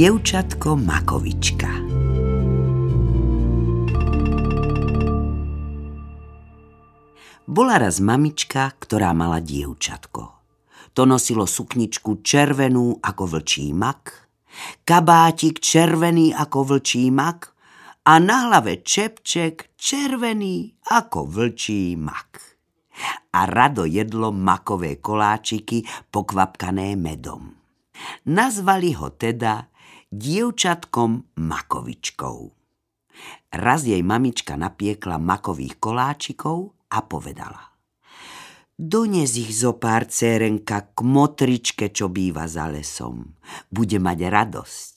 Dievčatko Makovička Bola raz mamička, ktorá mala dievčatko. To nosilo sukničku červenú ako vlčí mak, kabátik červený ako vlčí mak a na hlave čepček červený ako vlčí mak. A rado jedlo makové koláčiky pokvapkané medom. Nazvali ho teda dievčatkom Makovičkou. Raz jej mamička napiekla makových koláčikov a povedala. Dones ich zo pár cérenka k motričke, čo býva za lesom. Bude mať radosť.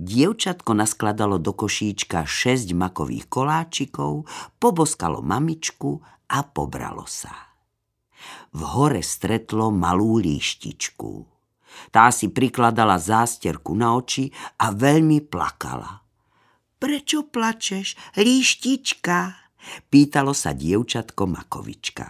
Dievčatko naskladalo do košíčka šesť makových koláčikov, poboskalo mamičku a pobralo sa. V hore stretlo malú líštičku. Tá si prikladala zásterku na oči a veľmi plakala. Prečo plačeš, líštička? Pýtalo sa dievčatko Makovička.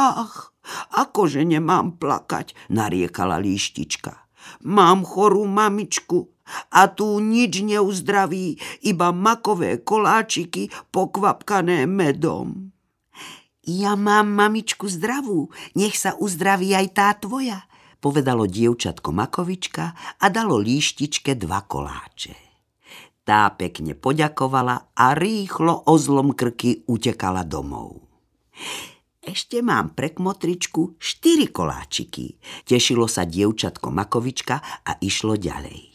Ach, akože nemám plakať, nariekala líštička. Mám chorú mamičku a tu nič neuzdraví, iba makové koláčiky pokvapkané medom. Ja mám mamičku zdravú, nech sa uzdraví aj tá tvoja, povedalo dievčatko Makovička a dalo líštičke dva koláče. Tá pekne poďakovala a rýchlo o zlom krky utekala domov. Ešte mám pre kmotričku štyri koláčiky, tešilo sa dievčatko Makovička a išlo ďalej.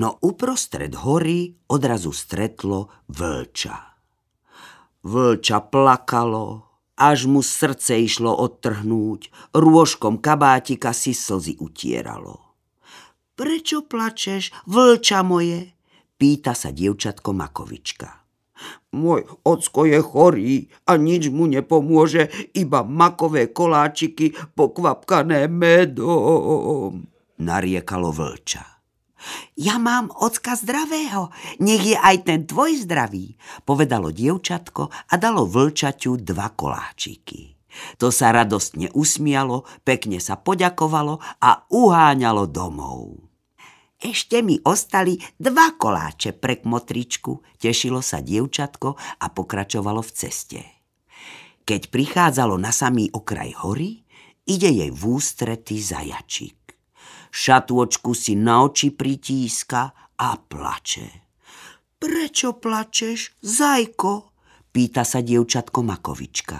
No uprostred hory odrazu stretlo vlča. Vlča plakalo, až mu srdce išlo odtrhnúť, rôžkom kabátika si slzy utieralo. Prečo plačeš, vlča moje? Pýta sa dievčatko Makovička. Môj ocko je chorý a nič mu nepomôže, iba makové koláčiky pokvapkané medom, nariekalo vlča. Ja mám ocka zdravého, nech je aj ten tvoj zdravý, povedalo dievčatko a dalo vlčaťu dva koláčiky. To sa radostne usmialo, pekne sa poďakovalo a uháňalo domov. Ešte mi ostali dva koláče pre kmotričku, tešilo sa dievčatko a pokračovalo v ceste. Keď prichádzalo na samý okraj hory, ide jej v ústrety zajačik šatôčku si na oči pritíska a plače. Prečo plačeš, zajko? Pýta sa dievčatko Makovička.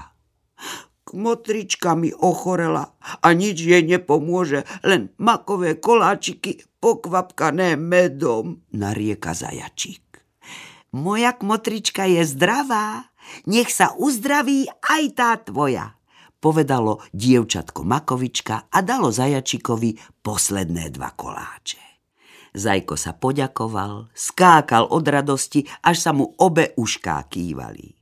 Kmotrička mi ochorela a nič jej nepomôže, len makové koláčiky pokvapkané medom, narieka zajačík. Moja kmotrička je zdravá, nech sa uzdraví aj tá tvoja, povedalo dievčatko Makovička a dalo zajačikovi posledné dva koláče. Zajko sa poďakoval, skákal od radosti, až sa mu obe ušká kývali.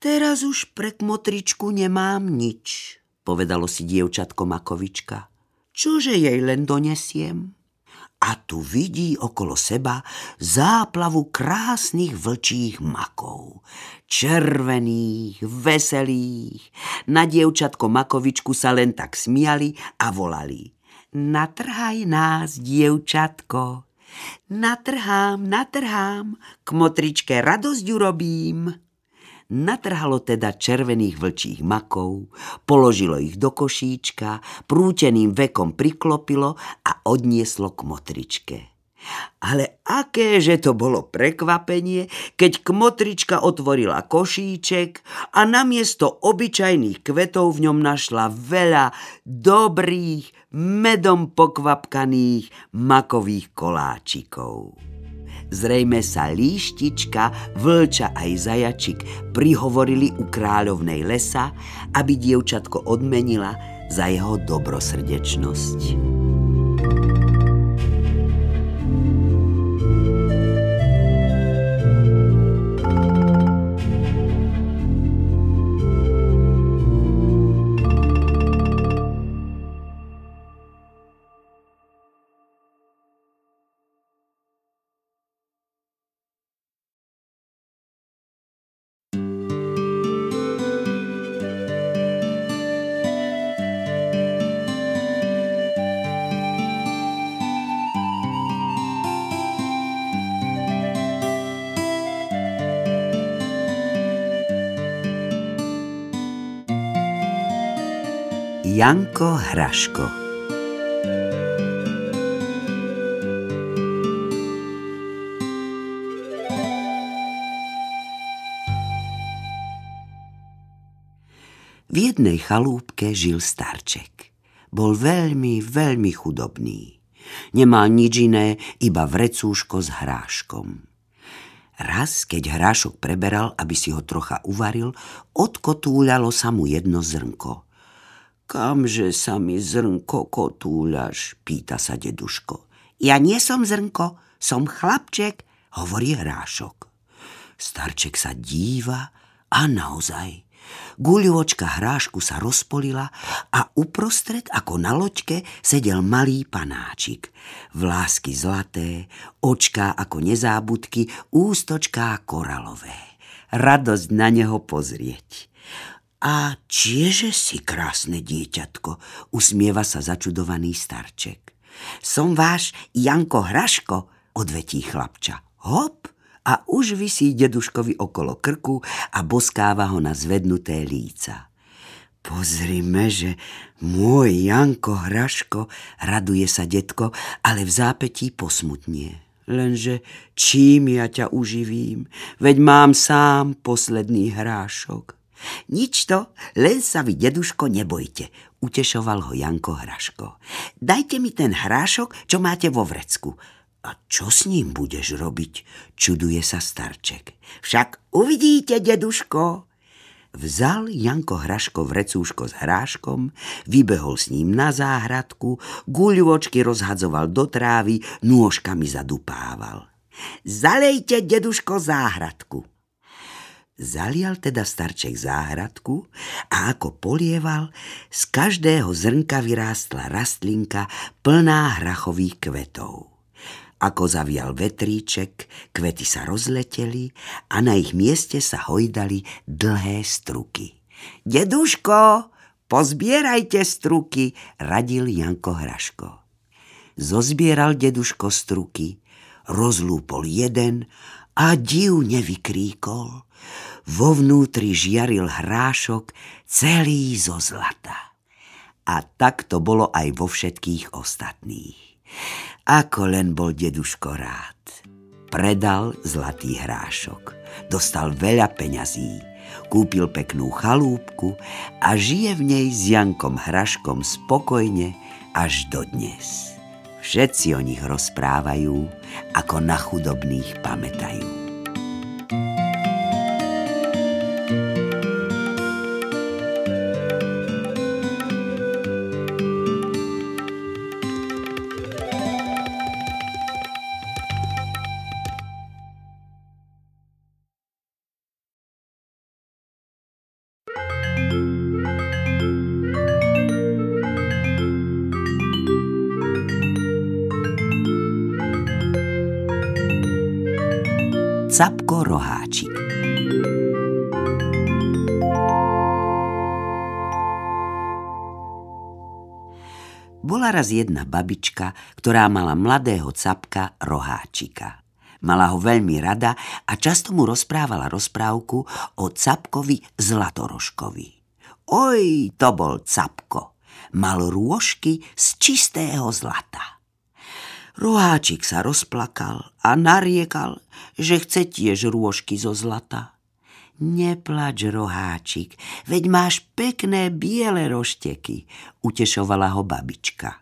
Teraz už pre kmotričku nemám nič, povedalo si dievčatko Makovička. Čože jej len donesiem? A tu vidí okolo seba záplavu krásnych vlčích makov. Červených, veselých. Na dievčatko Makovičku sa len tak smiali a volali. Natrhaj nás, dievčatko. Natrhám, natrhám, k motričke radosť urobím. Natrhalo teda červených vlčích makov, položilo ich do košíčka, prúteným vekom priklopilo a odnieslo k motričke. Ale akéže to bolo prekvapenie, keď kmotrička otvorila košíček a namiesto obyčajných kvetov v ňom našla veľa dobrých, medom pokvapkaných makových koláčikov. Zrejme sa líštička, vlča aj zajačik prihovorili u kráľovnej lesa, aby dievčatko odmenila za jeho dobrosrdečnosť. Janko Hraško V jednej chalúbke žil starček. Bol veľmi, veľmi chudobný. Nemal nič iné, iba vrecúško s hráškom. Raz, keď hrášok preberal, aby si ho trocha uvaril, odkotúľalo sa mu jedno zrnko. Kamže sa mi zrnko kotúľaš, pýta sa deduško. Ja nie som zrnko, som chlapček, hovorí hrášok. Starček sa díva a naozaj Guľočka hrášku sa rozpolila a uprostred, ako na loďke, sedel malý panáčik. Vlásky zlaté, očká ako nezábudky, ústočká koralové. Radosť na neho pozrieť. A čieže si krásne dieťatko, usmieva sa začudovaný starček. Som váš Janko Hraško, odvetí chlapča. Hop, a už vysí deduškovi okolo krku a boskáva ho na zvednuté líca. Pozrime, že môj Janko Hraško, raduje sa detko, ale v zápetí posmutnie. Lenže čím ja ťa uživím, veď mám sám posledný hrášok. Nič to, len sa vy, deduško, nebojte, utešoval ho Janko Hraško. Dajte mi ten hrášok, čo máte vo vrecku. A čo s ním budeš robiť? Čuduje sa starček. Však uvidíte, deduško. Vzal Janko Hraško vrecúško s hráškom, vybehol s ním na záhradku, guľočky rozhadzoval do trávy, nôžkami zadupával. Zalejte, deduško, záhradku. Zalial teda starček záhradku a ako polieval, z každého zrnka vyrástla rastlinka plná hrachových kvetov. Ako zavial vetríček, kvety sa rozleteli a na ich mieste sa hojdali dlhé struky. Deduško, pozbierajte struky, radil Janko Hraško. Zozbieral deduško struky, rozlúpol jeden a divne vykríkol. Vo vnútri žiaril hrášok celý zo zlata. A tak to bolo aj vo všetkých ostatných. Ako len bol deduško rád. Predal zlatý hrášok. Dostal veľa peňazí. Kúpil peknú chalúbku a žije v nej s Jankom Hraškom spokojne až dodnes. Všetci o nich rozprávajú, ako na chudobných pamätajú. Capko Roháčik Bola raz jedna babička, ktorá mala mladého capka Roháčika. Mala ho veľmi rada a často mu rozprávala rozprávku o capkovi Zlatorožkovi. Oj, to bol capko. Mal rôžky z čistého zlata. Roháčik sa rozplakal a nariekal, že chce tiež rôžky zo zlata. Neplač, roháčik, veď máš pekné biele rošteky, utešovala ho babička.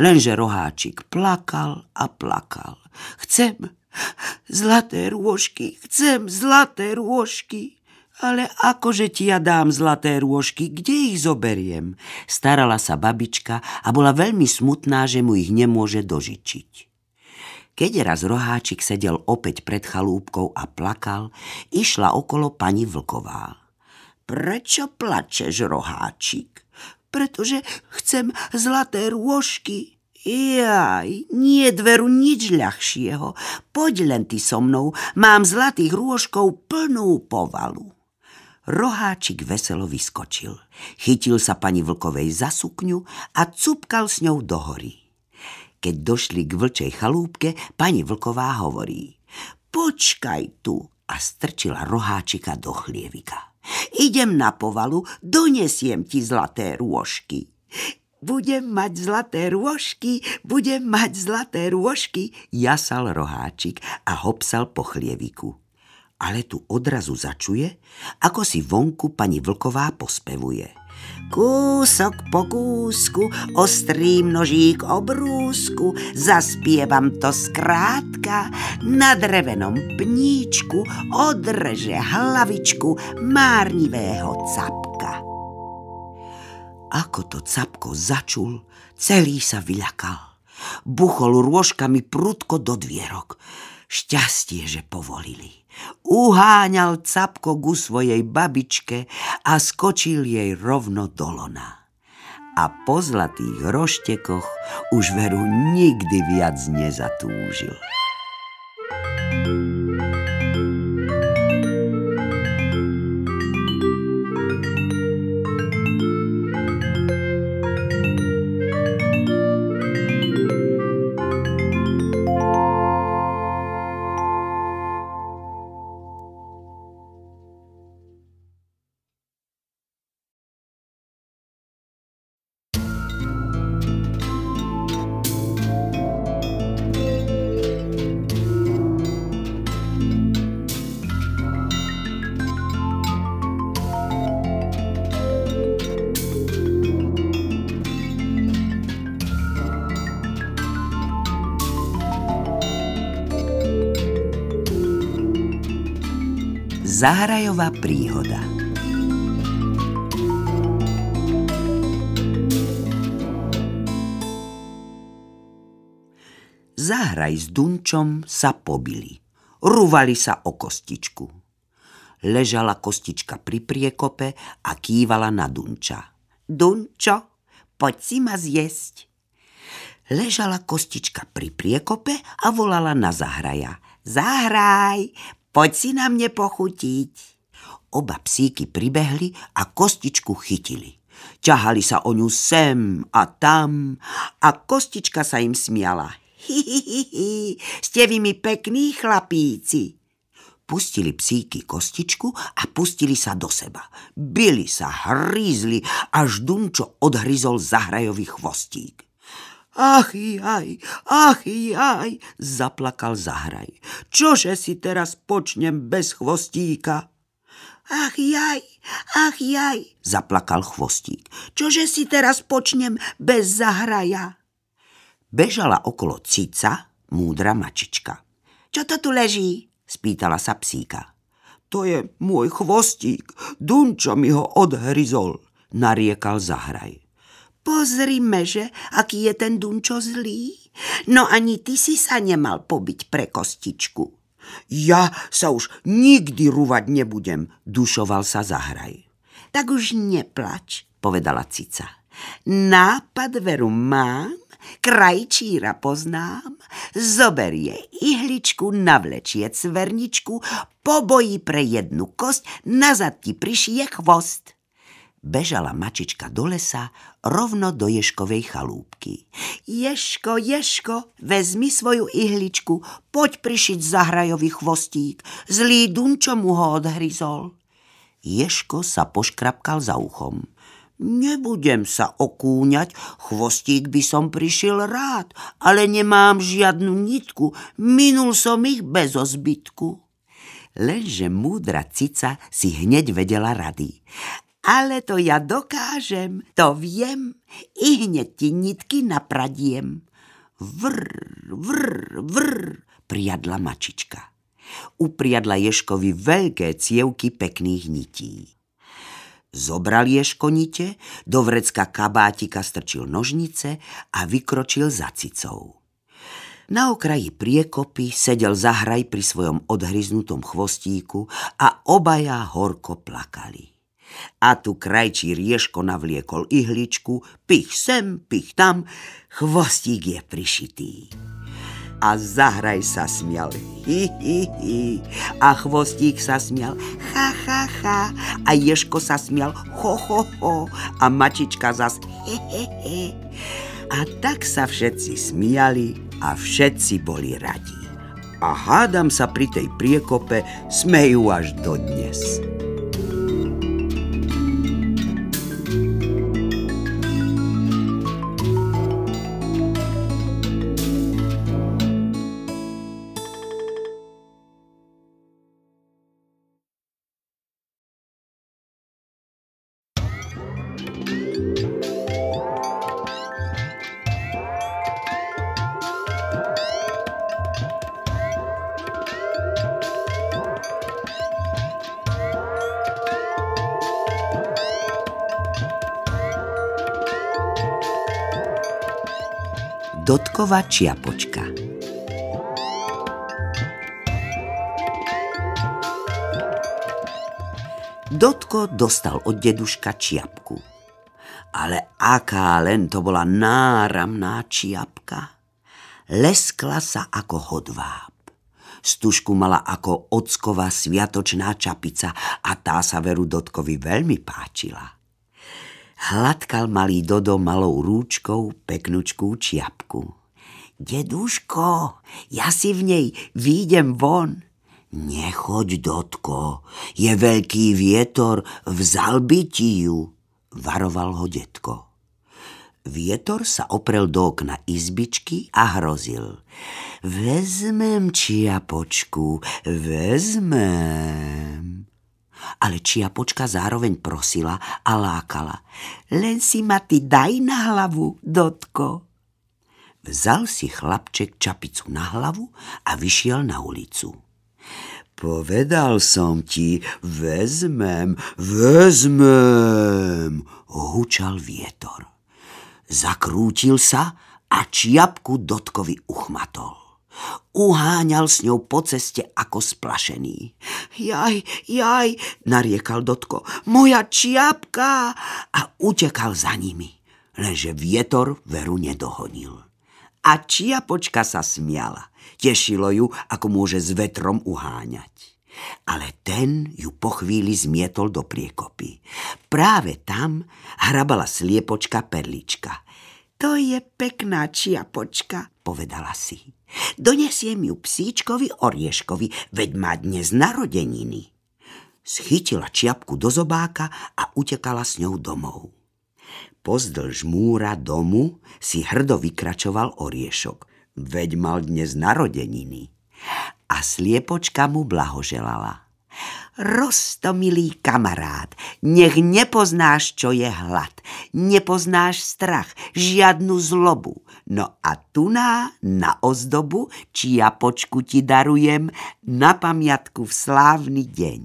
Lenže roháčik plakal a plakal. Chcem zlaté rôžky, chcem zlaté rôžky. Ale akože ti ja dám zlaté rôžky, kde ich zoberiem? Starala sa babička a bola veľmi smutná, že mu ich nemôže dožičiť. Keď raz roháčik sedel opäť pred chalúbkou a plakal, išla okolo pani Vlková. Prečo plačeš, roháčik? Pretože chcem zlaté rôžky. Jaj, nie dveru nič ľahšieho. Poď len ty so mnou, mám zlatých rôžkov plnú povalu. Roháčik veselo vyskočil. Chytil sa pani Vlkovej za sukňu a cupkal s ňou do hory. Keď došli k vlčej chalúbke, pani Vlková hovorí Počkaj tu a strčila roháčika do chlievika. Idem na povalu, donesiem ti zlaté rôžky. Budem mať zlaté rôžky, budem mať zlaté rôžky, jasal roháčik a hopsal po chlieviku. Ale tu odrazu začuje, ako si vonku pani Vlková pospevuje. Kúsok po kúsku, ostrý množík obrúsku, zaspievam to skrátka, na drevenom pníčku odreže hlavičku márnivého capka. Ako to capko začul, celý sa vyľakal. Buchol rôžkami prudko do dvierok. Šťastie, že povolili. Uháňal capko ku svojej babičke a skočil jej rovno do lona. A po zlatých roštekoch už veru nikdy viac nezatúžil. Zahrajová príhoda Zahraj s Dunčom sa pobili. Rúvali sa o kostičku. Ležala kostička pri priekope a kývala na Dunča. Dunčo, poď si ma zjesť. Ležala kostička pri priekope a volala na Zahraja. Zahraj, poď si na mne pochutiť. Oba psíky pribehli a kostičku chytili. Ťahali sa o ňu sem a tam a kostička sa im smiala. Hi, hi, hi, hi, ste vy mi pekní chlapíci. Pustili psíky kostičku a pustili sa do seba. Bili sa, hrízli, až Dunčo odhryzol zahrajový chvostík. Ach jaj, ach jaj, zaplakal Zahraj. Čože si teraz počnem bez chvostíka? Ach jaj, ach jaj, zaplakal chvostík. Čože si teraz počnem bez Zahraja? Bežala okolo cica, múdra mačička. Čo to tu leží? spýtala sa psíka. To je môj chvostík, Dunčo mi ho odhryzol, nariekal Zahraj. Pozrime, že aký je ten Dunčo zlý. No ani ty si sa nemal pobiť pre kostičku. Ja sa už nikdy rúvať nebudem, dušoval sa Zahraj. Tak už neplač, povedala Cica. Nápad veru mám, krajčíra poznám, zoberie ihličku, navlečie cverničku, pobojí pre jednu kosť, nazad ti prišije chvost bežala mačička do lesa rovno do Ješkovej chalúbky. Ješko, Ješko, vezmi svoju ihličku, poď prišiť zahrajový chvostík, zlý Dunčo mu ho odhryzol. Ješko sa poškrapkal za uchom. Nebudem sa okúňať, chvostík by som prišiel rád, ale nemám žiadnu nitku, minul som ich bez ozbytku. Lenže múdra cica si hneď vedela rady ale to ja dokážem, to viem, i hneď ti nitky napradiem. Vrr, vrr, vrr, priadla mačička. Upriadla Ješkovi veľké cievky pekných nití. Zobral Ješko nite, do vrecka kabátika strčil nožnice a vykročil za cicou. Na okraji priekopy sedel zahraj pri svojom odhryznutom chvostíku a obaja horko plakali. A tu krajčí rieško navliekol ihličku, pich sem, pich tam, chvostík je prišitý. A zahraj sa smial, hi, hi, hi. A chvostík sa smial, ha, ha, ha. A ješko sa smial, ho, ho, ho. A mačička zas, he, he, he. A tak sa všetci smiali a všetci boli radi. A hádam sa pri tej priekope smejú až dodnes. dnes. Dotkova čiapočka Dotko dostal od deduška čiapku. Ale aká len to bola náramná čiapka. Leskla sa ako hodváb. Stužku mala ako ocková sviatočná čapica a tá sa veru Dotkovi veľmi páčila. Hladkal malý Dodo malou rúčkou peknučkú čiapku. Deduško, ja si v nej výjdem von. Nechoď, Dotko, je veľký vietor, vzal by ti ju, varoval ho detko. Vietor sa oprel do okna izbičky a hrozil. Vezmem čiapočku, vezmem. Ale čiapočka zároveň prosila a lákala. Len si ma ty daj na hlavu, Dotko. Vzal si chlapček čapicu na hlavu a vyšiel na ulicu. Povedal som ti, vezmem, vezmem, hučal vietor. Zakrútil sa a čiapku Dotkovi uchmatol. Uháňal s ňou po ceste ako splašený. Jaj, jaj, nariekal Dotko, moja čiapka! A utekal za nimi, lenže vietor veru nedohonil. A čiapočka sa smiala. Tešilo ju, ako môže s vetrom uháňať. Ale ten ju po chvíli zmietol do priekopy. Práve tam hrabala sliepočka Perlička. To je pekná čiapočka, povedala si. Donesiem ju psíčkovi Orieškovi, veď má dnes narodeniny. Schytila čiapku do zobáka a utekala s ňou domov. Pozdĺž múra domu si hrdo vykračoval Oriešok veď mal dnes narodeniny. A sliepočka mu blahoželala. Rostomilý kamarát, nech nepoznáš, čo je hlad, nepoznáš strach, žiadnu zlobu. No a tuná na ozdobu čiapočku ti darujem na pamiatku v slávny deň.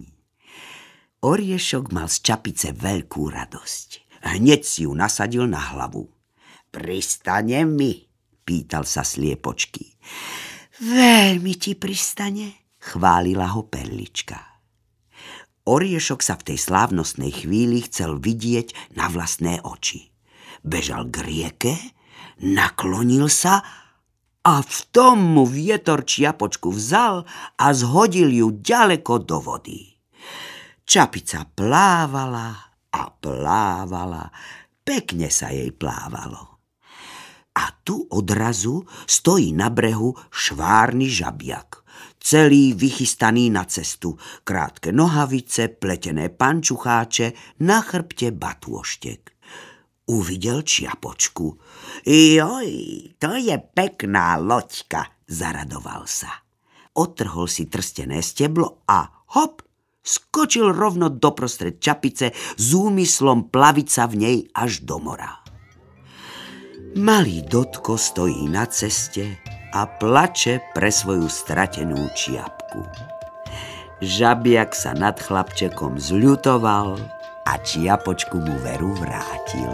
Oriešok mal z čapice veľkú radosť. Hneď si ju nasadil na hlavu. Pristane mi, pýtal sa sliepočky. Veľmi ti pristane, chválila ho perlička. Oriešok sa v tej slávnostnej chvíli chcel vidieť na vlastné oči. Bežal k rieke, naklonil sa a v tom mu vietor čiapočku vzal a zhodil ju ďaleko do vody. Čapica plávala a plávala, pekne sa jej plávalo. A tu odrazu stojí na brehu švárny žabiak. Celý vychystaný na cestu. Krátke nohavice, pletené pančucháče, na chrbte batôštek. Uvidel čiapočku. Joj, to je pekná loďka, zaradoval sa. Otrhol si trstené steblo a hop, skočil rovno doprostred čapice s úmyslom plaviť sa v nej až do mora. Malý Dotko stojí na ceste a plače pre svoju stratenú čiapku. Žabiak sa nad chlapčekom zľutoval a čiapočku mu veru vrátil.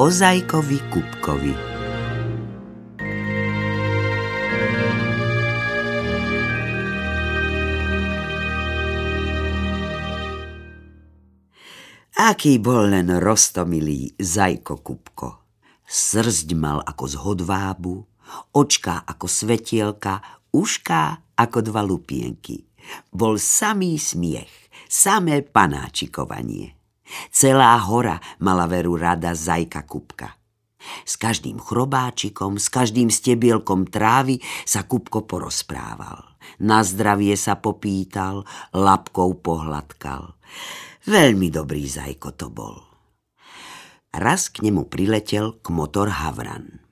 Ozajkovi Kupkovi. Aký bol len rostomilý Zajko Kupko. Srst mal ako z hodvábu, očká ako svetielka, ušká ako dva lupienky. Bol samý smiech, samé panáčikovanie. Celá hora mala veru rada zajka Kupka. S každým chrobáčikom, s každým stebielkom trávy sa Kupko porozprával. Na zdravie sa popýtal, lapkou pohľadkal. Veľmi dobrý zajko to bol. Raz k nemu priletel k motor Havran.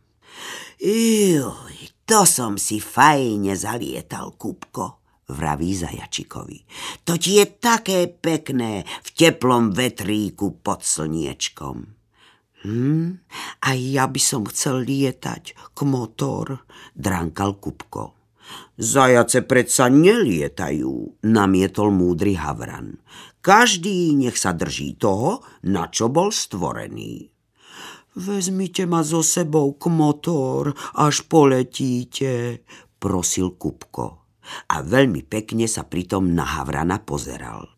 Juj, to som si fajne zalietal, Kupko, vraví zajačikovi. To ti je také pekné v teplom vetríku pod slniečkom. Hm, a ja by som chcel lietať k motor, drankal Kupko. Zajace predsa nelietajú, namietol múdry Havran. Každý nech sa drží toho, na čo bol stvorený. Vezmite ma so sebou k motor, až poletíte, prosil Kupko. A veľmi pekne sa pritom na Havrana pozeral.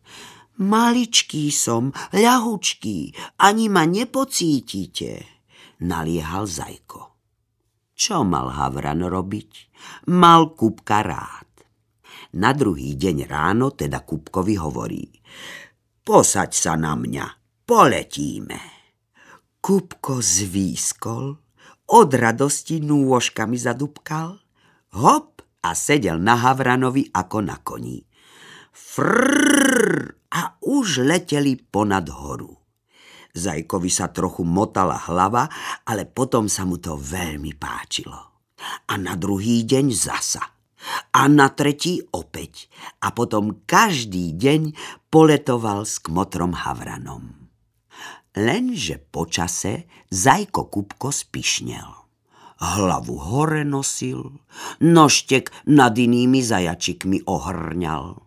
Maličký som, ľahučký, ani ma nepocítite, naliehal Zajko. Čo mal Havran robiť? Mal Kupka rád. Na druhý deň ráno teda Kupkovi hovorí Posaď sa na mňa, poletíme. Kupko zvýskol, od radosti nôžkami zadubkal, hop a sedel na Havranovi ako na koni. Frrrr a už leteli ponad horu. Zajkovi sa trochu motala hlava, ale potom sa mu to veľmi páčilo. A na druhý deň zasa. A na tretí opäť. A potom každý deň poletoval s kmotrom Havranom. Lenže počase Zajko Kupko spišnel. Hlavu hore nosil, noštek nad inými zajačikmi ohrňal.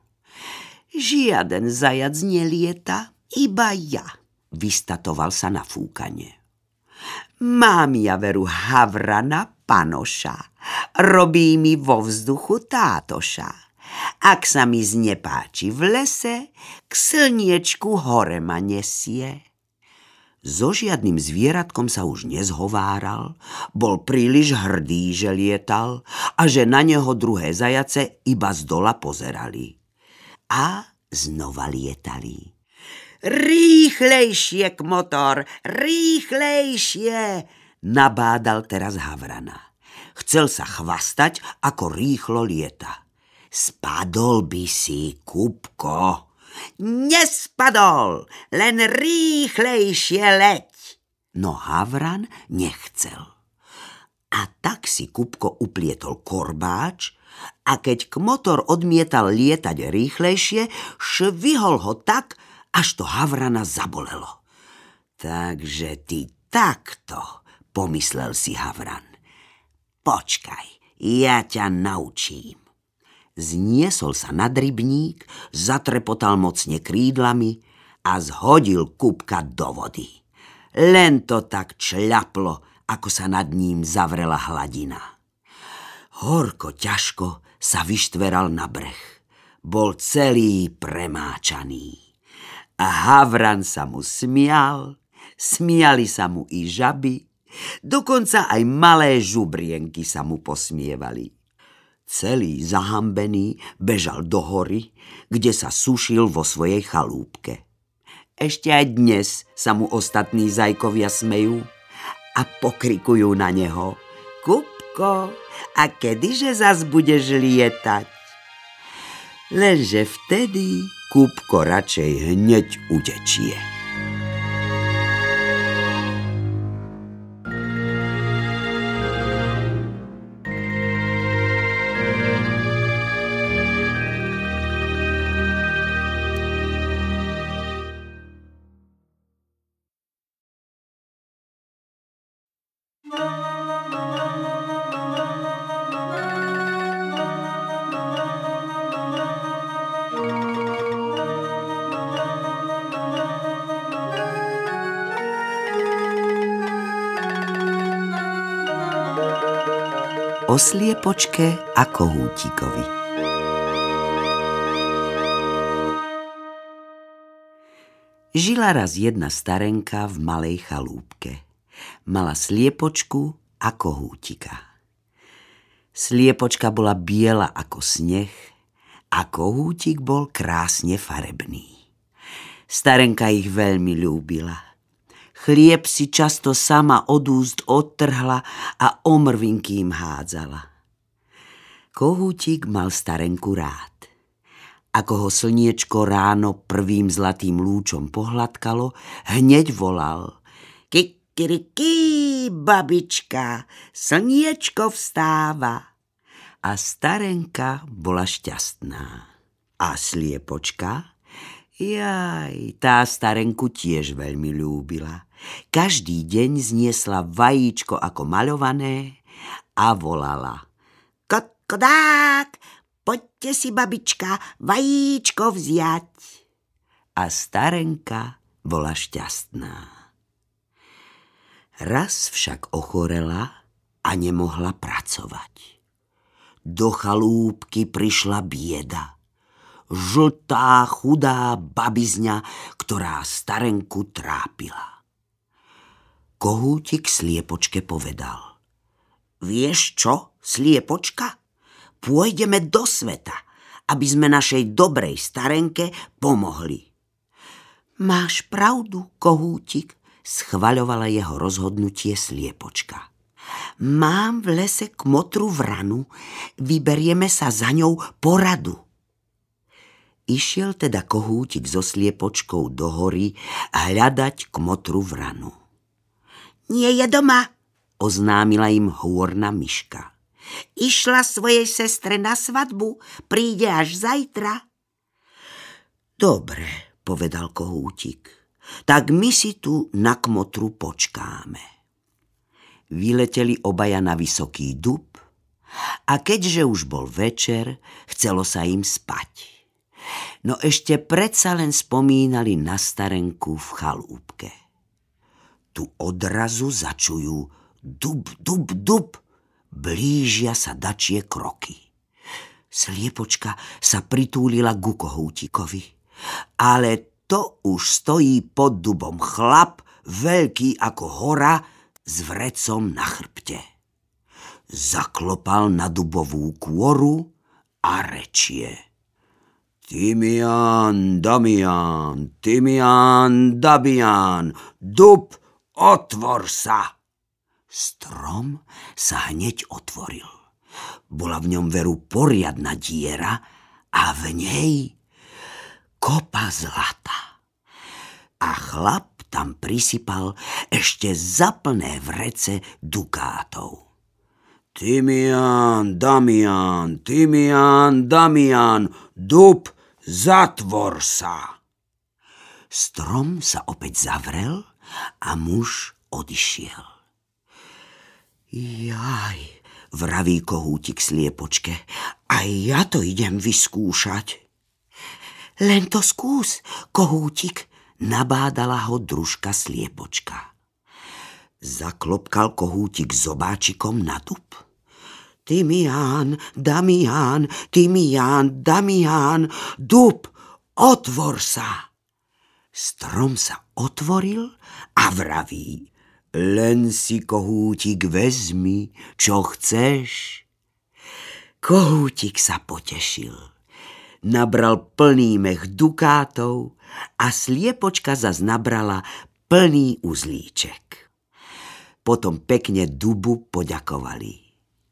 Žiaden zajac nelieta, iba ja, vystatoval sa na fúkanie. Mám ja veru havrana panoša, robí mi vo vzduchu tátoša. Ak sa mi znepáči v lese, k slniečku hore ma nesie. So žiadnym zvieratkom sa už nezhováral, bol príliš hrdý, že lietal a že na neho druhé zajace iba z dola pozerali. A znova lietali. Rýchlejšie motor, rýchlejšie, nabádal teraz Havrana. Chcel sa chvastať, ako rýchlo lieta. Spadol by si, Kupko, Nespadol, len rýchlejšie leď. No Havran nechcel. A tak si Kupko uplietol korbáč a keď motor odmietal lietať rýchlejšie, švihol ho tak, až to Havrana zabolelo. Takže ty takto, pomyslel si Havran. Počkaj, ja ťa naučím zniesol sa nad rybník, zatrepotal mocne krídlami a zhodil kúbka do vody. Len to tak čľaplo, ako sa nad ním zavrela hladina. Horko ťažko sa vyštveral na breh. Bol celý premáčaný. A Havran sa mu smial, smiali sa mu i žaby, dokonca aj malé žubrienky sa mu posmievali. Celý zahambený bežal do hory, kde sa sušil vo svojej chalúbke. Ešte aj dnes sa mu ostatní zajkovia smejú a pokrikujú na neho. Kupko, a kedyže zas budeš lietať? Lenže vtedy Kupko radšej hneď utečie. O sliepočke a kohútikovi. Žila raz jedna starenka v malej chalúbke. Mala sliepočku a kohútika. Sliepočka bola biela ako sneh a kohútik bol krásne farebný. Starenka ich veľmi ľúbila – Chlieb si často sama od úst odtrhla a omrvinky im hádzala. Kohútik mal starenku rád. Ako ho slniečko ráno prvým zlatým lúčom pohľadkalo, hneď volal. Kik, Kikirikí, babička, slniečko vstáva. A starenka bola šťastná. A sliepočka? Jaj, tá starenku tiež veľmi ľúbila. Každý deň zniesla vajíčko ako maľované a volala. Kodák, poďte si, babička, vajíčko vziať. A starenka bola šťastná. Raz však ochorela a nemohla pracovať. Do chalúbky prišla bieda. Žltá, chudá babizňa, ktorá starenku trápila. Kohútik sliepočke povedal. Vieš čo, sliepočka? Pôjdeme do sveta, aby sme našej dobrej starenke pomohli. Máš pravdu, kohútik, schvaľovala jeho rozhodnutie sliepočka. Mám v lese kmotru vranu, vyberieme sa za ňou poradu. Išiel teda kohútik so sliepočkou do hory hľadať kmotru vranu. Nie je doma, oznámila im hôrna myška. Išla svojej sestre na svadbu, príde až zajtra. Dobre, povedal kohútik, tak my si tu na kmotru počkáme vyleteli obaja na vysoký dub a keďže už bol večer, chcelo sa im spať. No ešte predsa len spomínali na starenku v chalúbke. Tu odrazu začujú dub, dub, dub, blížia sa dačie kroky. Sliepočka sa pritúlila ku kohútikovi. Ale to už stojí pod dubom chlap, veľký ako hora, s vrecom na chrbte. Zaklopal na dubovú kôru a rečie. Timian, Damian, Timian, Dabian, dub, otvor sa! Strom sa hneď otvoril. Bola v ňom veru poriadna diera a v nej kopa zlata. A chlap tam prisypal ešte zaplné vrece dukátov. Timian, Damian, Timian, Damian, dub, zatvor sa. Strom sa opäť zavrel a muž odišiel. Jaj, vraví kohútik sliepočke, aj ja to idem vyskúšať. Len to skús, kohútik, nabádala ho družka sliepočka. Zaklopkal kohútik zobáčikom na dub. Tymián, Damián, Tymián, Damián, dub, otvor sa. Strom sa otvoril a vraví, len si kohútik vezmi, čo chceš. Kohútik sa potešil. Nabral plný mech dukátov a sliepočka zas nabrala plný uzlíček. Potom pekne dubu poďakovali.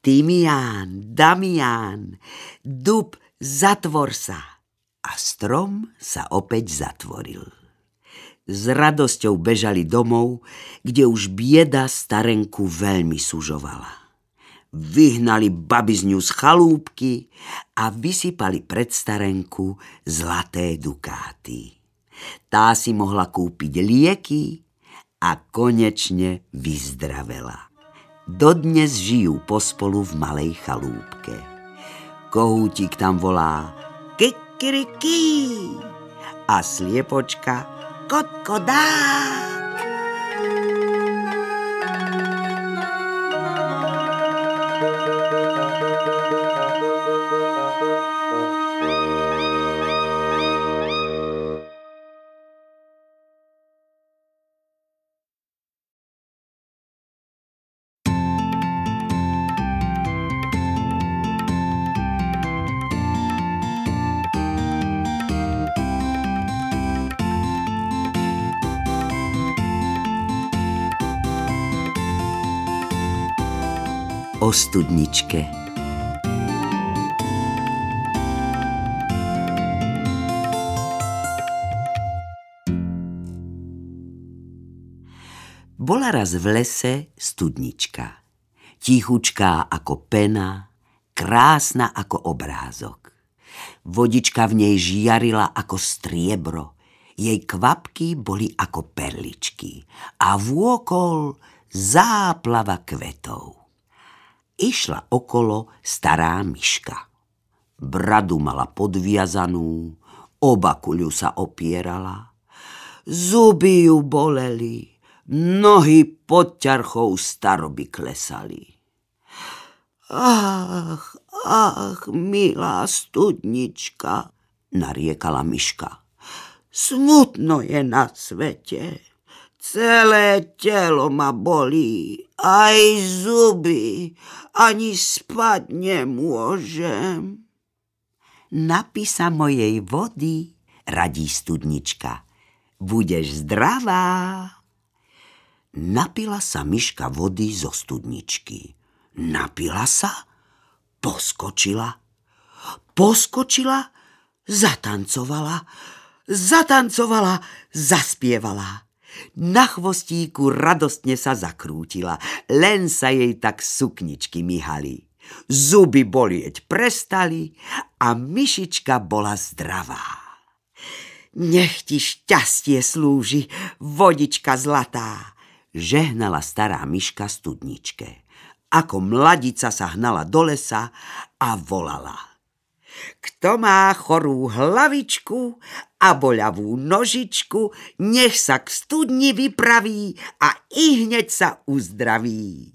Timián, Damián, dub, zatvor sa. A strom sa opäť zatvoril. S radosťou bežali domov, kde už bieda starenku veľmi sužovala vyhnali babizňu z chalúbky a vysypali pred starenku zlaté dukáty. Tá si mohla kúpiť lieky a konečne vyzdravela. Dodnes žijú pospolu v malej chalúbke. Kohútik tam volá kikirikí a sliepočka Cotcodá. O studničke. Bola raz v lese studnička. Tichučká ako pena, krásna ako obrázok. Vodička v nej žiarila ako striebro. Jej kvapky boli ako perličky a vôkol záplava kvetov. Išla okolo stará myška. Bradu mala podviazanú, oba kuľu sa opierala. Zuby ju boleli, nohy pod ťarchou staroby klesali. Ach, ach, milá studnička, nariekala myška. Smutno je na svete. Celé telo ma bolí, aj zuby, ani spať nemôžem. Napísa mojej vody, radí studnička. Budeš zdravá. Napila sa myška vody zo studničky. Napila sa, poskočila, poskočila, zatancovala, zatancovala, zaspievala. Na chvostíku radostne sa zakrútila, len sa jej tak sukničky myhali. Zuby bolieť prestali a myšička bola zdravá. Nech ti šťastie slúži, vodička zlatá, žehnala stará myška studničke. Ako mladica sa hnala do lesa a volala. Kto má chorú hlavičku a boľavú nožičku, nech sa k studni vypraví a i hneď sa uzdraví.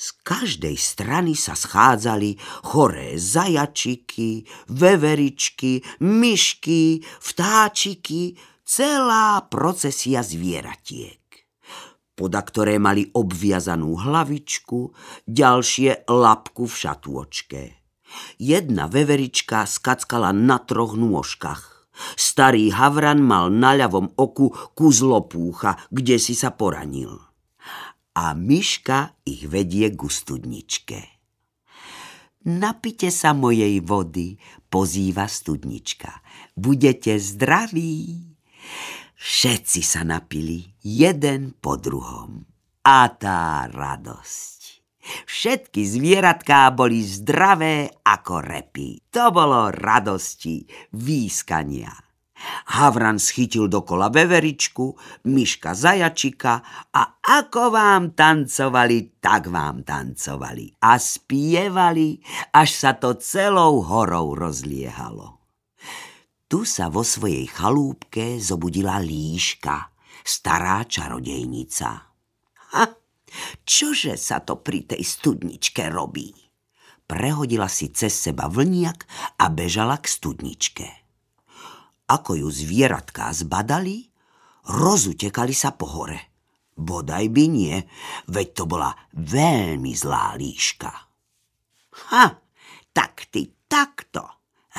Z každej strany sa schádzali choré zajačiky, veveričky, myšky, vtáčiky, celá procesia zvieratiek. Poda ktoré mali obviazanú hlavičku, ďalšie lapku v šatôčke. Jedna veverička skackala na troch nôžkach. Starý havran mal na ľavom oku kuzlopúcha, kde si sa poranil a myška ich vedie ku studničke. Napite sa mojej vody, pozýva studnička. Budete zdraví. Všetci sa napili, jeden po druhom. A tá radosť. Všetky zvieratká boli zdravé ako repy. To bolo radosti, výskania. Havran schytil dokola veveričku, myška zajačika a ako vám tancovali, tak vám tancovali a spievali, až sa to celou horou rozliehalo. Tu sa vo svojej chalúbke zobudila líška, stará čarodejnica. Čože sa to pri tej studničke robí? Prehodila si cez seba vlniak a bežala k studničke. Ako ju zvieratká zbadali, rozutekali sa po hore. Bodaj by nie, veď to bola veľmi zlá líška. Ha, tak ty takto,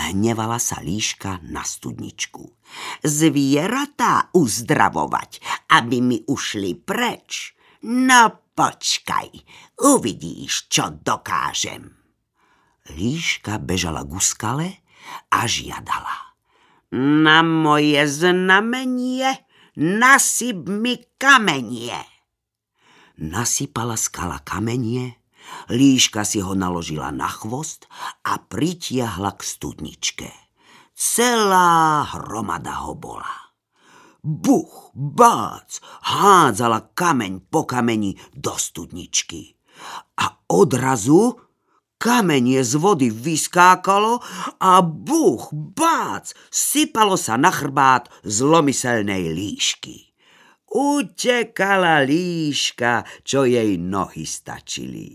hnevala sa líška na studničku. Zvieratá uzdravovať, aby mi ušli preč. No počkaj, uvidíš, čo dokážem. Líška bežala k skale a žiadala. Na moje znamenie nasyp mi kamenie. Nasypala skala kamenie, líška si ho naložila na chvost a pritiahla k studničke. Celá hromada ho bola. Buch, bác, hádzala kameň po kameni do studničky. A odrazu Kamenie z vody vyskákalo a buch, bác, sypalo sa na chrbát zlomyselnej líšky. Utekala líška, čo jej nohy stačili.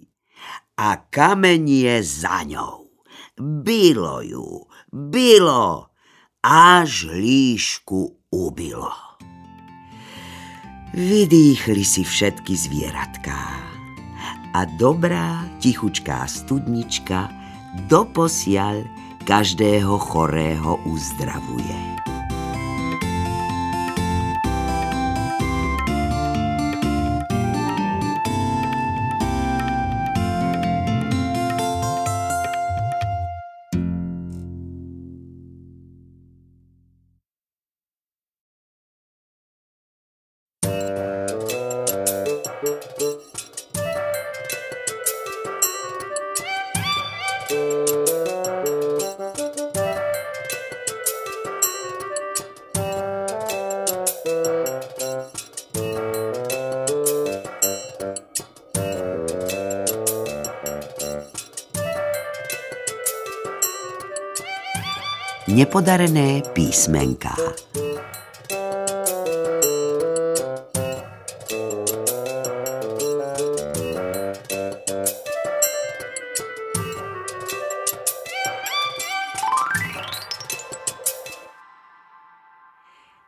A kamenie za ňou. Bylo ju, bylo, až líšku ubilo. Vydýchli si všetky zvieratká a dobrá tichučká studnička doposiaľ každého chorého uzdravuje. Nepodarené písmenká.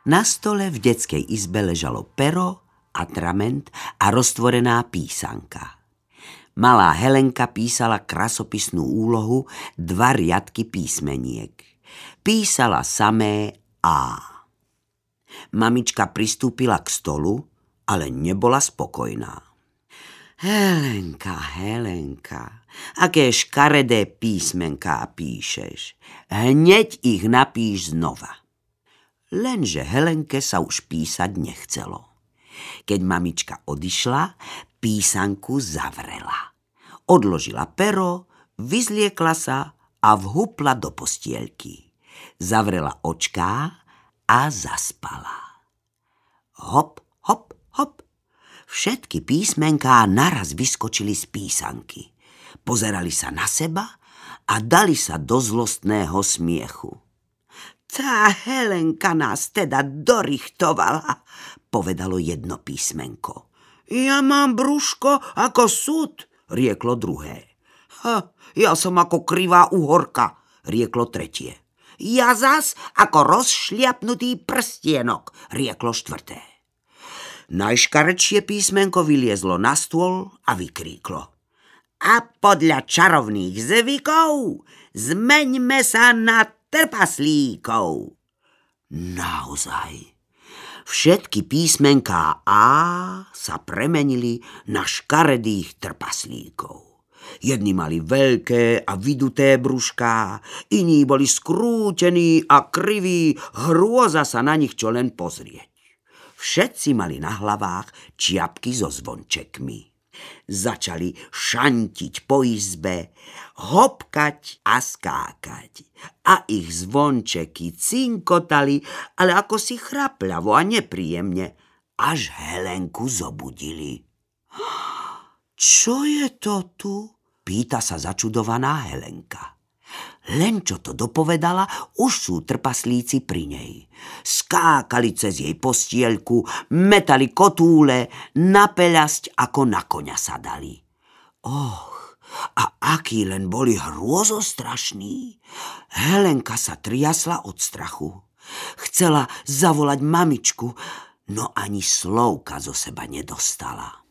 Na stole v detskej izbe ležalo pero, atrament a roztvorená písanka. Malá Helenka písala krasopisnú úlohu dva riadky písmeniek. Písala samé A. Mamička pristúpila k stolu, ale nebola spokojná. Helenka, Helenka, aké škaredé písmenká píšeš. Hneď ich napíš znova. Lenže Helenke sa už písať nechcelo. Keď mamička odišla, písanku zavrela. Odložila pero, vyzliekla sa a vhupla do postielky. Zavrela očká a zaspala. Hop, hop, hop. Všetky písmenká naraz vyskočili z písanky. Pozerali sa na seba a dali sa do zlostného smiechu. Tá Helenka nás teda dorichtovala, povedalo jedno písmenko. Ja mám brúško ako súd, rieklo druhé. Ha, ja som ako krivá uhorka, rieklo tretie. Ja zas ako rozšliapnutý prstienok, rieklo štvrté. Najškarečie písmenko vyliezlo na stôl a vykríklo. A podľa čarovných zvykov zmeňme sa na trpaslíkov. Naozaj. Všetky písmenká A sa premenili na škaredých trpaslíkov. Jedni mali veľké a vyduté brúšká, iní boli skrútení a kriví, hrôza sa na nich čo len pozrieť. Všetci mali na hlavách čiapky so zvončekmi. Začali šantiť po izbe, hopkať a skákať. A ich zvončeky cinkotali, ale ako si chrapľavo a nepríjemne, až Helenku zobudili. Čo je to tu? Pýta sa začudovaná Helenka. Len čo to dopovedala, už sú trpaslíci pri nej. Skákali cez jej postielku, metali kotúle, na peľasť ako na koňa sa dali. Och, a aký len boli hrôzostrašní. Helenka sa triasla od strachu. Chcela zavolať mamičku, no ani slovka zo seba nedostala.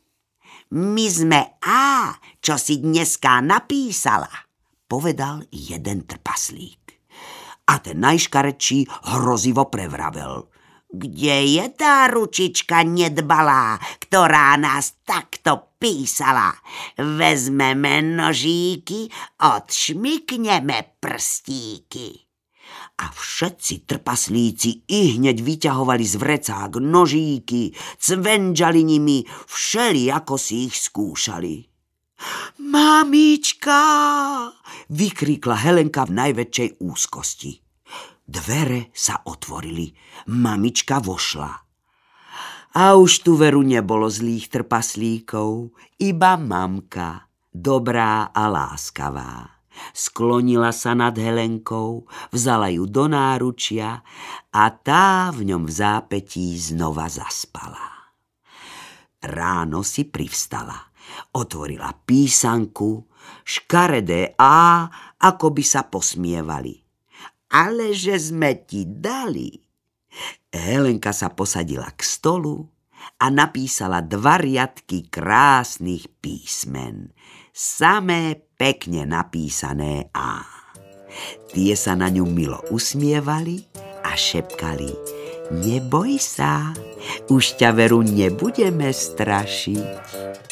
My sme A, čo si dneska napísala povedal jeden trpaslík. A ten najškarečí hrozivo prevravel. Kde je tá ručička nedbalá, ktorá nás takto písala? Vezmeme nožíky, odšmikneme prstíky. A všetci trpaslíci i hneď vyťahovali z vrecák nožíky, cvenžali nimi, všeli ako si ich skúšali. Mamička! Vykrikla Helenka v najväčšej úzkosti. Dvere sa otvorili. Mamička vošla. A už tu veru nebolo zlých trpaslíkov, iba mamka, dobrá a láskavá. Sklonila sa nad Helenkou, vzala ju do náručia a tá v ňom v zápetí znova zaspala. Ráno si privstala Otvorila písanku, škaredé A, ako by sa posmievali. Ale že sme ti dali. Helenka sa posadila k stolu a napísala dva riadky krásnych písmen. Samé pekne napísané A. Tie sa na ňu milo usmievali a šepkali Neboj sa, už ťa veru nebudeme strašiť.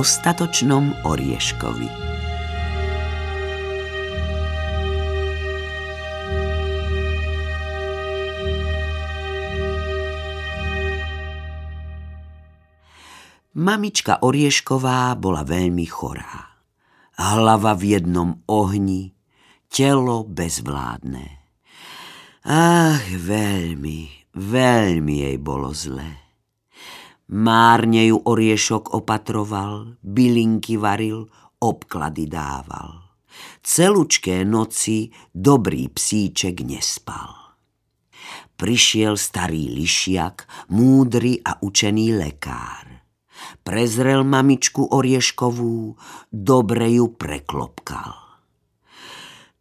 Ostatočnom orieškovi. Mamička Oriešková bola veľmi chorá. Hlava v jednom ohni, telo bezvládne. Ach, veľmi, veľmi jej bolo zle. Márne ju oriešok opatroval, bylinky varil, obklady dával. Celučké noci dobrý psíček nespal. Prišiel starý lišiak, múdry a učený lekár. Prezrel mamičku Orieškovú, dobre ju preklopkal.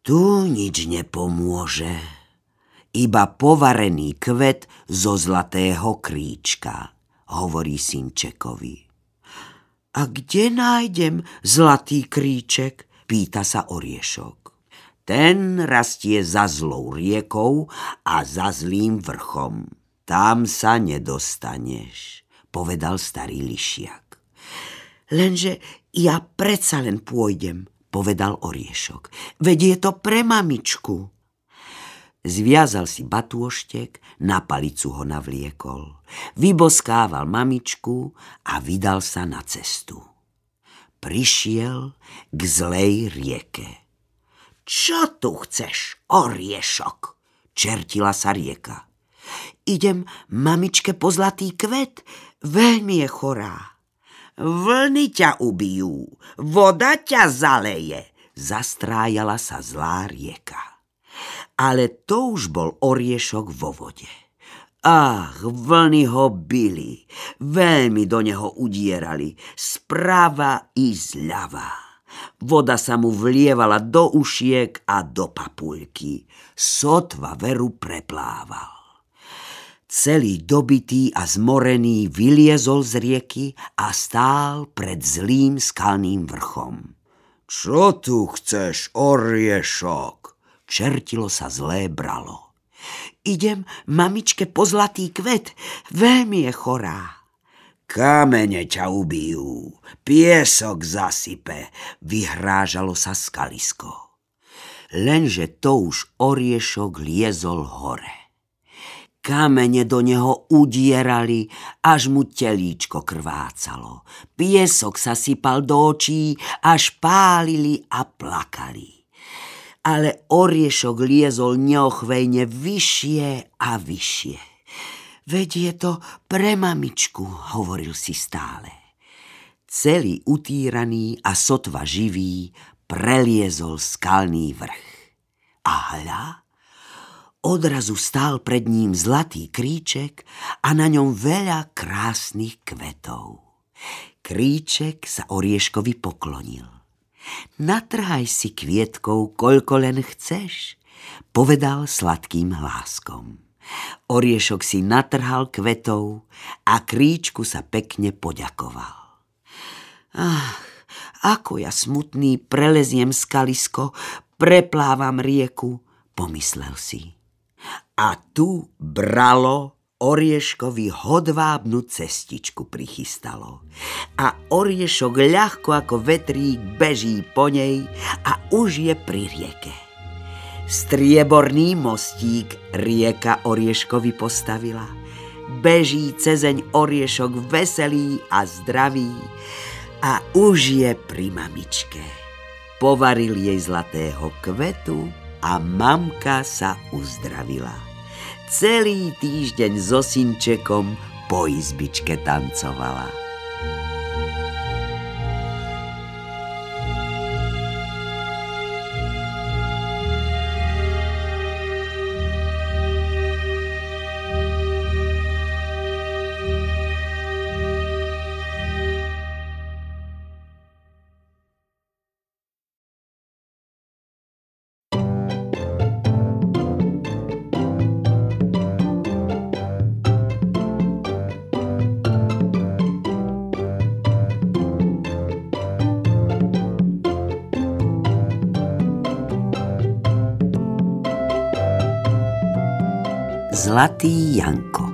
Tu nič nepomôže, iba povarený kvet zo zlatého kríčka, hovorí synčekovi. A kde nájdem zlatý kríček? pýta sa Oriešok. Ten rastie za zlou riekou a za zlým vrchom. Tam sa nedostaneš povedal starý lišiak. Lenže ja predsa len pôjdem, povedal Oriešok. Veď je to pre mamičku. Zviazal si batôštek, na palicu ho navliekol. Vyboskával mamičku a vydal sa na cestu. Prišiel k zlej rieke. Čo tu chceš, Oriešok? Čertila sa rieka. Idem mamičke po zlatý kvet, Veľmi je chorá. Vlny ťa ubijú, voda ťa zaleje, zastrájala sa zlá rieka. Ale to už bol oriešok vo vode. Ach, vlny ho byli, veľmi do neho udierali, sprava i zľava. Voda sa mu vlievala do ušiek a do papulky. Sotva veru preplával. Celý dobitý a zmorený vyliezol z rieky a stál pred zlým skalným vrchom. Čo tu chceš, oriešok? Čertilo sa zlé bralo. Idem mamičke po zlatý kvet, veľmi je chorá. Kamene ťa ubijú, piesok zasype, vyhrážalo sa skalisko. Lenže to už oriešok liezol hore. Kamene do neho udierali, až mu telíčko krvácalo. Piesok sa sypal do očí, až pálili a plakali. Ale oriešok liezol neochvejne vyššie a vyššie. Veď je to pre mamičku, hovoril si stále. Celý utíraný a sotva živý preliezol skalný vrch. A hľa, Odrazu stál pred ním zlatý kríček a na ňom veľa krásnych kvetov. Kríček sa Orieškovi poklonil. Natrhaj si kvietkou, koľko len chceš, povedal sladkým hláskom. Oriešok si natrhal kvetov a kríčku sa pekne poďakoval. Ach, ako ja smutný preleziem skalisko, preplávam rieku, pomyslel si. A tu bralo Orieškovi hodvábnu cestičku prichystalo. A Oriešok ľahko ako vetrík beží po nej a už je pri rieke. Strieborný mostík rieka Orieškovi postavila. Beží cezeň Oriešok veselý a zdravý a už je pri mamičke. Povaril jej zlatého kvetu a mamka sa uzdravila celý týždeň so synčekom po izbičke tancovala. Zlatý Janko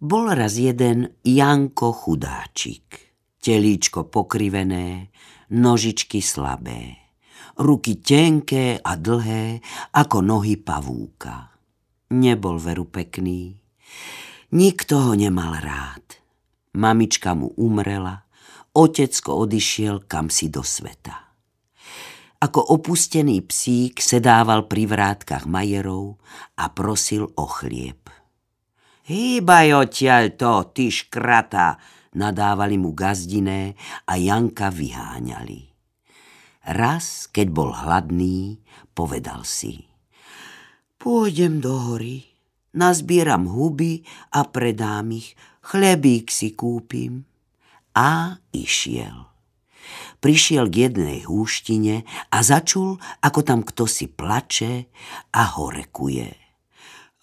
Bol raz jeden Janko chudáčik. Telíčko pokrivené, nožičky slabé. Ruky tenké a dlhé, ako nohy pavúka. Nebol veru pekný. Nikto ho nemal rád. Mamička mu umrela, otecko odišiel kam si do sveta. Ako opustený psík sedával pri vrátkach majerov a prosil o chlieb. Hýbaj odtiaľ to, ty škrata, nadávali mu gazdiné a Janka vyháňali. Raz, keď bol hladný, povedal si. Pôjdem do hory, nazbieram huby a predám ich, chlebík si kúpim. A išiel. Prišiel k jednej húštine a začul, ako tam kto si plače a horekuje.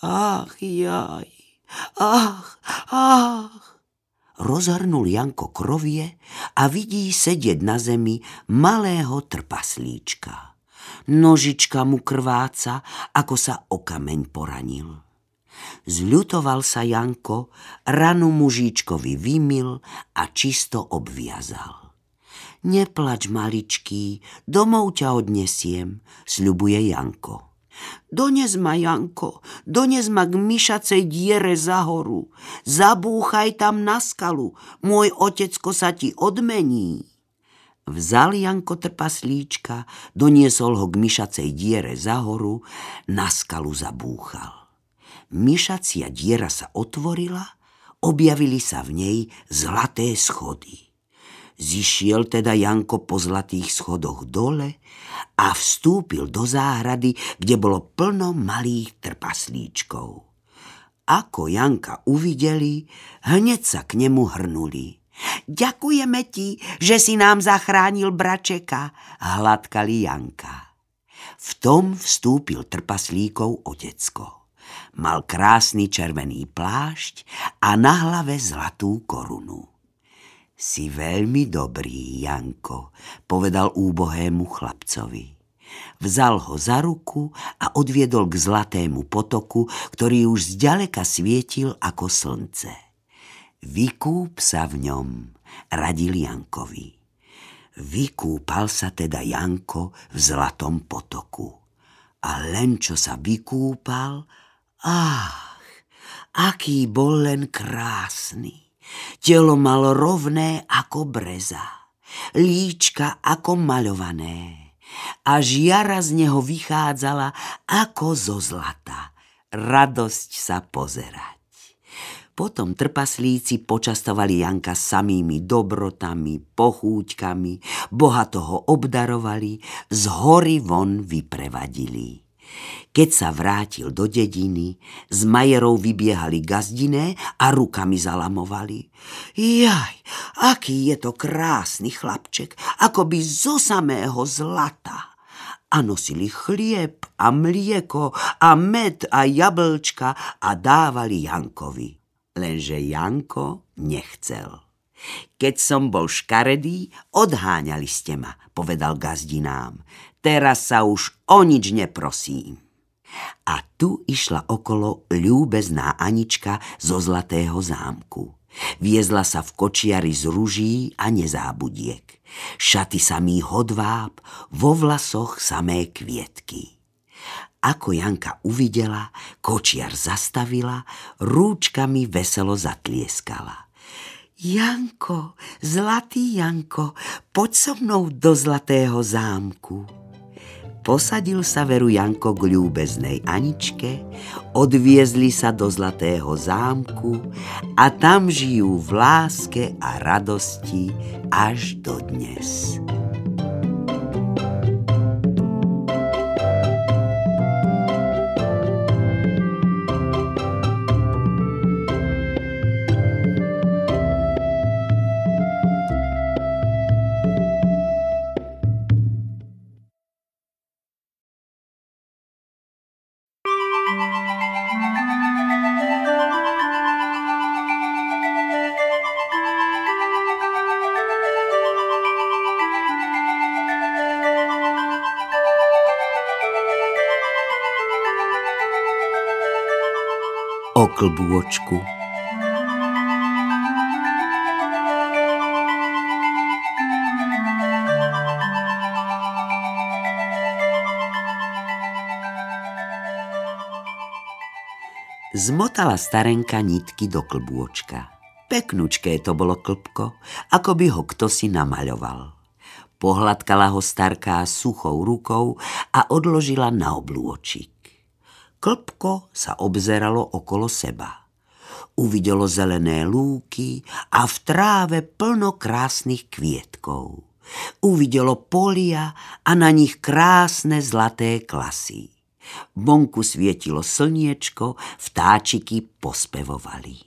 Ach, jaj, ach, ach rozhrnul Janko krovie a vidí sedieť na zemi malého trpaslíčka. Nožička mu krváca, ako sa o kameň poranil. Zľutoval sa Janko, ranu mužíčkovi vymil a čisto obviazal. Neplač, maličký, domov ťa odnesiem, sľubuje Janko. Dones ma, Janko, dones ma k myšacej diere za horu. Zabúchaj tam na skalu, môj otecko sa ti odmení. Vzal Janko trpaslíčka, doniesol ho k myšacej diere za horu, na skalu zabúchal. Myšacia diera sa otvorila, objavili sa v nej zlaté schody. Zišiel teda Janko po zlatých schodoch dole a vstúpil do záhrady, kde bolo plno malých trpaslíčkov. Ako Janka uvideli, hneď sa k nemu hrnuli. Ďakujeme ti, že si nám zachránil bračeka, hladkali Janka. V tom vstúpil trpaslíkov otecko. Mal krásny červený plášť a na hlave zlatú korunu. Si veľmi dobrý, Janko, povedal úbohému chlapcovi. Vzal ho za ruku a odviedol k zlatému potoku, ktorý už zďaleka svietil ako slnce. Vykúp sa v ňom, radil Jankovi. Vykúpal sa teda Janko v zlatom potoku. A len čo sa vykúpal, ach, aký bol len krásny. Telo malo rovné ako breza, líčka ako maľované a žiara z neho vychádzala ako zo zlata. Radosť sa pozerať. Potom trpaslíci počastovali Janka samými dobrotami, pochúťkami, bohato ho obdarovali, z hory von vyprevadili. Keď sa vrátil do dediny, z majerov vybiehali gazdiné a rukami zalamovali. Jaj, aký je to krásny chlapček, ako by zo samého zlata. A nosili chlieb a mlieko a med a jablčka a dávali Jankovi. Lenže Janko nechcel. Keď som bol škaredý, odháňali ste ma, povedal gazdinám. Teraz sa už o nič neprosím. A tu išla okolo ľúbezná Anička zo Zlatého zámku. Viezla sa v kočiari z ruží a nezábudiek. Šaty samý hodváb, vo vlasoch samé kvietky. Ako Janka uvidela, kočiar zastavila, rúčkami veselo zatlieskala. Janko, zlatý Janko, poď so mnou do zlatého zámku. Posadil sa veru Janko k ľúbeznej Aničke, odviezli sa do Zlatého zámku a tam žijú v láske a radosti až do dnes. klbôčku. Zmotala starenka nitky do klbôčka. Peknučké to bolo klbko, ako by ho kto si namaľoval. Pohľadkala ho starká suchou rukou a odložila na oblúočik. Klbko sa obzeralo okolo seba. Uvidelo zelené lúky a v tráve plno krásnych kvietkov. Uvidelo polia a na nich krásne zlaté klasy. Vonku svietilo slniečko, vtáčiky pospevovali.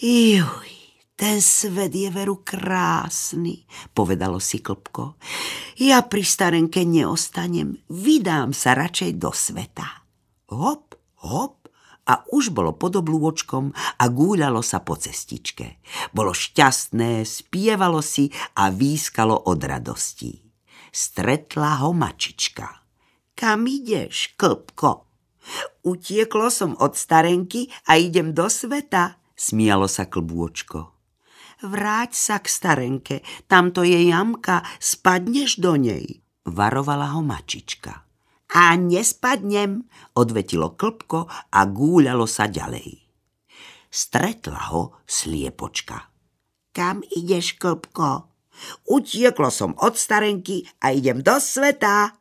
Juj, ten svet je veru krásny, povedalo si klpko. Ja pri starenke neostanem, vydám sa radšej do sveta. Hop, hop, a už bolo pod oblúvočkom a gúľalo sa po cestičke. Bolo šťastné, spievalo si a výskalo od radosti. Stretla ho mačička. Kam ideš, klpko? Utieklo som od starenky a idem do sveta, smialo sa klbôčko. Vráť sa k starenke, tamto je jamka, spadneš do nej, varovala ho mačička. A nespadnem, odvetilo klpko a gúľalo sa ďalej. Stretla ho sliepočka. Kam ideš, klpko? Utieklo som od starenky a idem do sveta.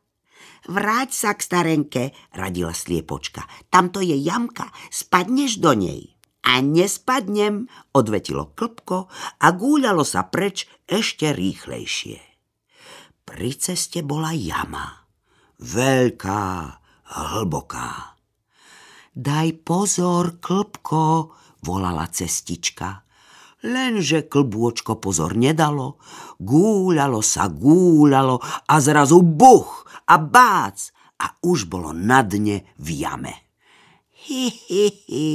Vráť sa k starenke, radila sliepočka. Tamto je jamka, spadneš do nej. A nespadnem, odvetilo klpko a gúľalo sa preč ešte rýchlejšie. Pri ceste bola jama. Veľká, hlboká. Daj pozor, klpko, volala cestička. Lenže klbôčko pozor nedalo, gúľalo sa, gúľalo a zrazu buch a bác a už bolo na dne v jame. Hi, hi, hi,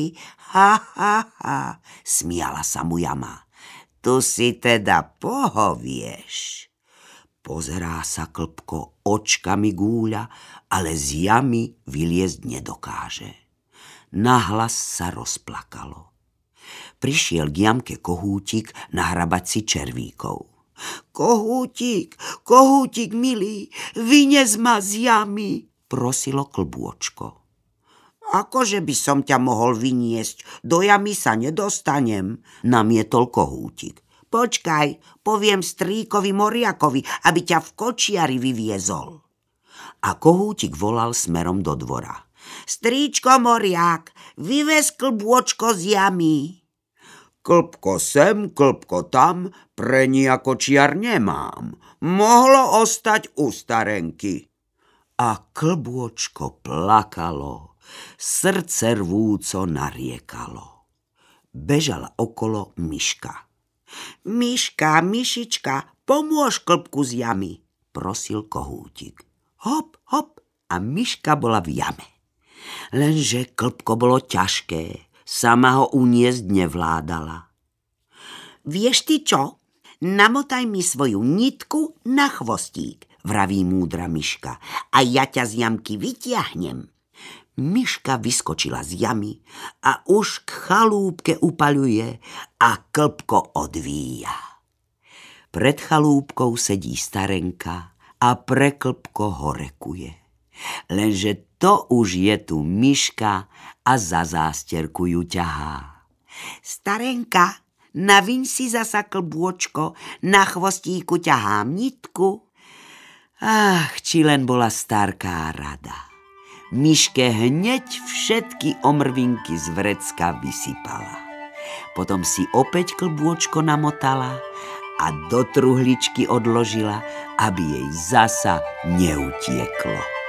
ha, ha, ha, smiala sa mu jama. Tu si teda pohovieš. Pozerá sa klpko očkami gúľa, ale z jamy vyliezť nedokáže. Nahlas sa rozplakalo. Prišiel k jamke kohútik nahrabať si červíkov. Kohútik, kohútik milý, vynez ma z jamy, prosilo klbôčko. Akože by som ťa mohol vyniesť, do jamy sa nedostanem, namietol kohútik. Počkaj, poviem stríkovi Moriakovi, aby ťa v kočiari vyviezol. A kohútik volal smerom do dvora. Stríčko Moriak, vyvez klbôčko z jamy. Klbko sem, klbko tam, pre nejako čiar nemám. Mohlo ostať u starenky. A klbôčko plakalo Srdce rvúco nariekalo. Bežala okolo myška. Myška, myšička, pomôž klbku z jamy, prosil kohútik. Hop, hop, a myška bola v jame. Lenže klbko bolo ťažké, sama ho uniesť nevládala. Vieš ty čo? Namotaj mi svoju nitku na chvostík, vraví múdra myška, a ja ťa z jamky vytiahnem. Myška vyskočila z jamy a už k chalúbke upaľuje a klpko odvíja. Pred chalúbkou sedí starenka a pre klpko horekuje. Lenže to už je tu myška a za zásterku ju ťahá. Starenka, naviň si zasa klbôčko, na chvostíku ťahám nitku. Ach, či len bola starká rada. Myške hneď všetky omrvinky z vrecka vysypala. Potom si opäť klbôčko namotala a do truhličky odložila, aby jej zasa neutieklo.